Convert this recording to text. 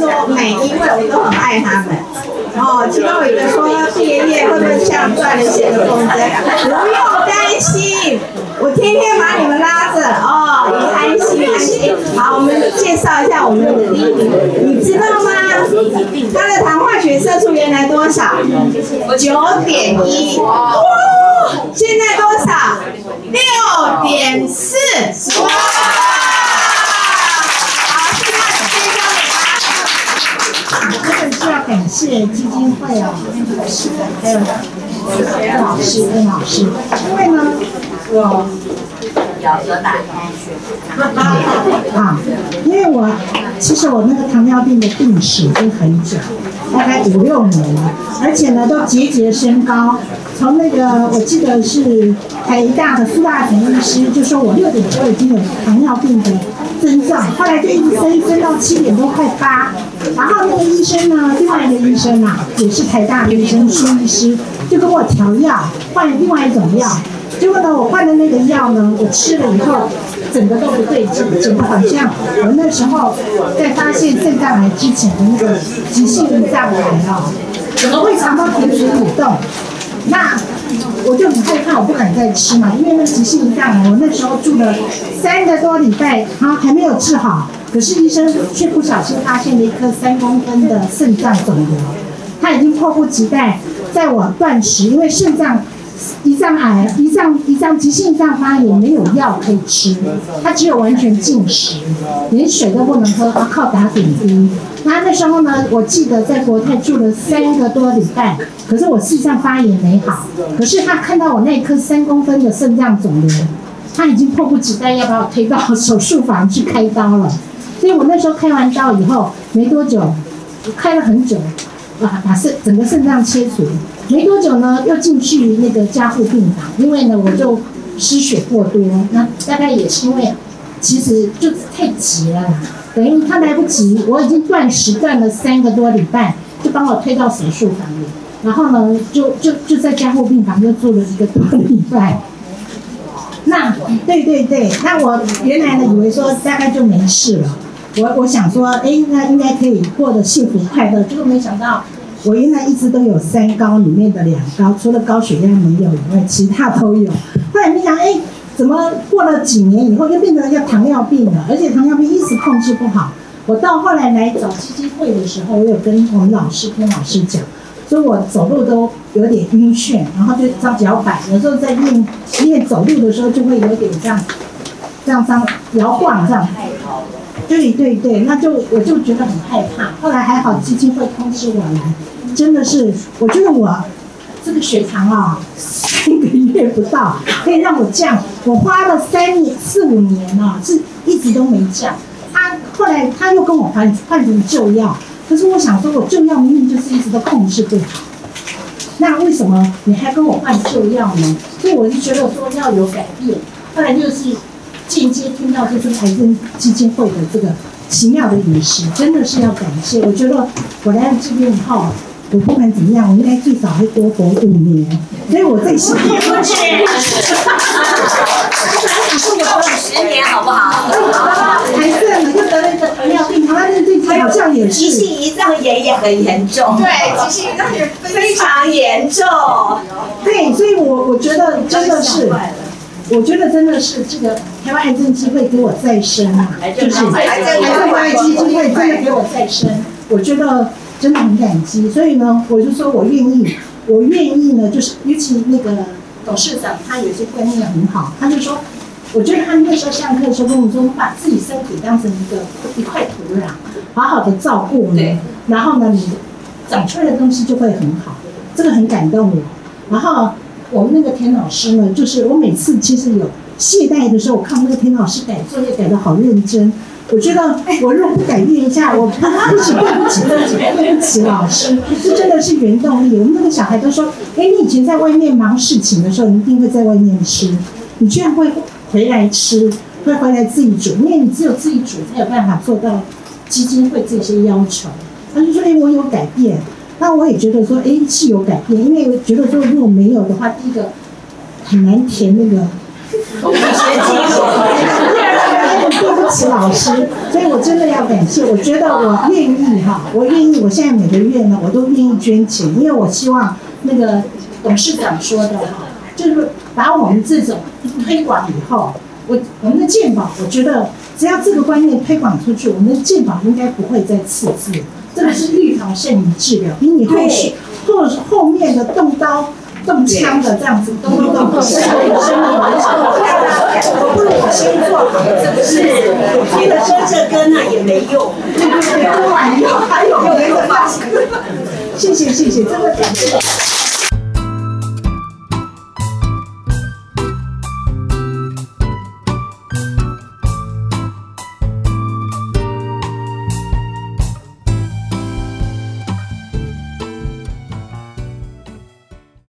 说每一位我都很爱他们。哦，其中有一个说毕业夜会不会像赚了钱的风筝？不用担心，我天天把你们拉着哦，你安心安心。好，我们介绍一下我们的第一名，你知道吗？他的糖化血色素原来多少？九点一。哇，现在多少？六点四。哇！谢基金会啊，还有邓老师、邓老师，因为呢，我啊，因为我其实我那个糖尿病的病史已经很久，大概五六年了，而且呢都节节升高。从那个我记得是台大的苏大成医师就说我六点多已经有糖尿病的症状，后来就一直升升到七点多快八，然后那个医生呢，另外一个医生啊，也是台大的医生苏医师，就跟我调药，换另外一种药，结果呢我换的那个药呢，我吃了以后，整个都不对劲，整个好像我那时候在发现肾脏癌之前的那个急性胰脏癌哦，整个胃肠都停止蠕动。那我就很害怕，我不敢再吃嘛，因为那急性胰脏癌，我那时候住了三个多礼拜，啊还没有治好，可是医生却不小心发现了一颗三公分的肾脏肿瘤，他已经迫不及待，在我断食，因为肾脏。胰脏癌、胰脏、胰脏急性胰脏发炎没有药可以吃，他只有完全禁食，连水都不能喝，要靠打点滴。那那时候呢，我记得在国泰住了三个多礼拜，可是我肾脏发炎没好。可是他看到我那颗三公分的肾脏肿瘤，他已经迫不及待要把我推到手术房去开刀了。所以我那时候开完刀以后没多久，开了很久，把把肾整个肾脏切除。没多久呢，又进去那个加护病房，因为呢我就失血过多，那大概也是因为其实就太急了，等于他来不及，我已经断食断了三个多礼拜，就帮我推到手术房里，然后呢就就就在加护病房又住了一个多礼拜。那对对对，那我原来呢以为说大概就没事了，我我想说，哎，那应该可以过得幸福快乐，结果没想到。我原来一直都有三高里面的两高，除了高血压没有以外，其他都有。后来没想，哎，怎么过了几年以后又变成要糖尿病了？而且糖尿病一直控制不好。我到后来来找基金会的时候，我有跟我们老师、跟老师讲，说我走路都有点晕眩，然后就张脚板，有时候在练练走路的时候就会有点这样，这样张摇晃这样。对对对，那就我就觉得很害怕。后来还好，基金会通知我来，真的是，我觉得我这个血糖啊，三个月不到可以让我降。我花了三四五年啊，是一直都没降。他后来他又跟我换换成旧药，可是我想说，我旧药明明就是一直都控制不好，那为什么你还跟我换旧药呢？所以我就觉得说要有改变。后来就是。间接听到就是癌症基金会的这个奇妙的饮食，真的是要感谢。我觉得我来到这边以后，我不管怎么样，我应该最少会多活五年。所以我在想，十年好不好？癌症呢，又得了一个糖尿病，糖尿病最近好像也是急性胰脏炎也很严重。对，急性胰脏炎非常严重。对，所以我我觉得真的是。我觉得真的是这个台湾癌症基金会给我再生啊，就是癌症关爱基金会真的给我再生，我觉得真的很感激。所以呢，我就说我愿意，我愿意呢，就是尤其那个董事长他有些观念很好，他就说，我觉得他那时候上课的时候跟我说，把自己身体当成一个一块土壤，好好的照顾你，然后呢，你长出来的东西就会很好，这个很感动我，然后。我们那个田老师呢，就是我每次其实有懈怠的时候，我看那个田老师改作业改的好认真。我觉得我若不改变一下，我不是对不起自己，对不起老师，这真的是原动力。我们那个小孩都说：“哎，你以前在外面忙事情的时候，你一定会在外面吃，你居然会回来吃，会回来自己煮，因为你只有自己煮才有办法做到基金会这些要求。”他就说：“哎，我有改变。”那我也觉得说，哎，是有改变，因为觉得说如果没有的话，第一个很难填那个。学基础。对不起老师，所以我真的要感谢。我觉得我愿意哈，我愿意，我现在每个月呢，我都愿意捐钱，因为我希望那个董事长说的哈，就是把我们这种推广以后，我我们的健保，我觉得只要这个观念推广出去，我们的健保应该不会再赤字。这个是预防胜于治疗，比你后续后后面的动刀。动枪的这样子，动动动，生命生命完成，我不如我先做好这个事，觉得说这跟那也没用，对对对，不管用，还有没有发现。谢谢谢谢，真的感谢。